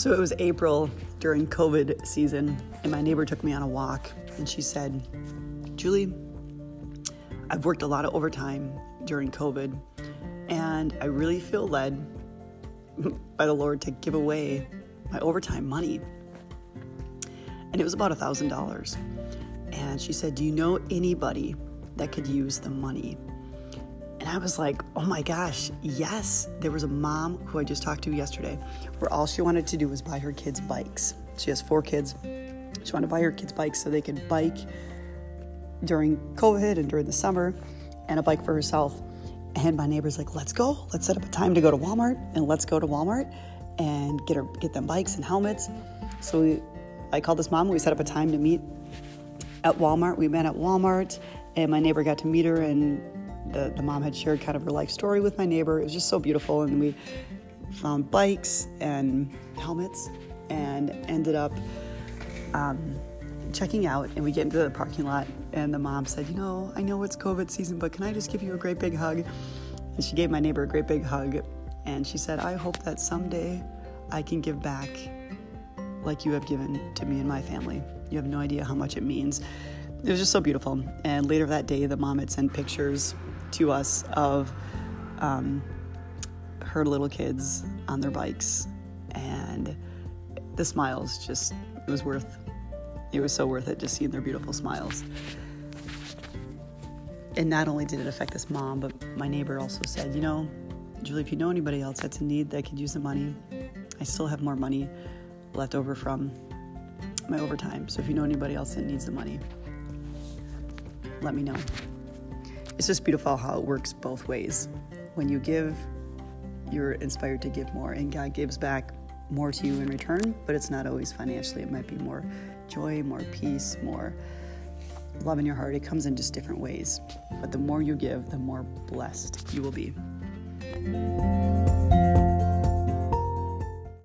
So it was April during COVID season, and my neighbor took me on a walk, and she said, Julie, I've worked a lot of overtime during COVID, and I really feel led by the Lord to give away my overtime money. And it was about a $1,000. And she said, Do you know anybody that could use the money? And I was like, oh my gosh, yes. There was a mom who I just talked to yesterday where all she wanted to do was buy her kids bikes. She has four kids. She wanted to buy her kids bikes so they could bike during COVID and during the summer and a bike for herself. And my neighbor's like, let's go. Let's set up a time to go to Walmart and let's go to Walmart and get her get them bikes and helmets. So we, I called this mom. We set up a time to meet at Walmart. We met at Walmart and my neighbor got to meet her and the, the mom had shared kind of her life story with my neighbor. It was just so beautiful. And we found bikes and helmets and ended up um, checking out. And we get into the parking lot, and the mom said, You know, I know it's COVID season, but can I just give you a great big hug? And she gave my neighbor a great big hug. And she said, I hope that someday I can give back like you have given to me and my family. You have no idea how much it means. It was just so beautiful. And later that day, the mom had sent pictures to us of um, her little kids on their bikes, and the smiles just it was worth it was so worth it just seeing their beautiful smiles. And not only did it affect this mom, but my neighbor also said, you know, Julie, if you know anybody else that's in need that could use the money, I still have more money left over from my overtime. So if you know anybody else that needs the money, let me know it's just beautiful how it works both ways. When you give, you're inspired to give more, and God gives back more to you in return, but it's not always financially. It might be more joy, more peace, more love in your heart. It comes in just different ways. But the more you give, the more blessed you will be.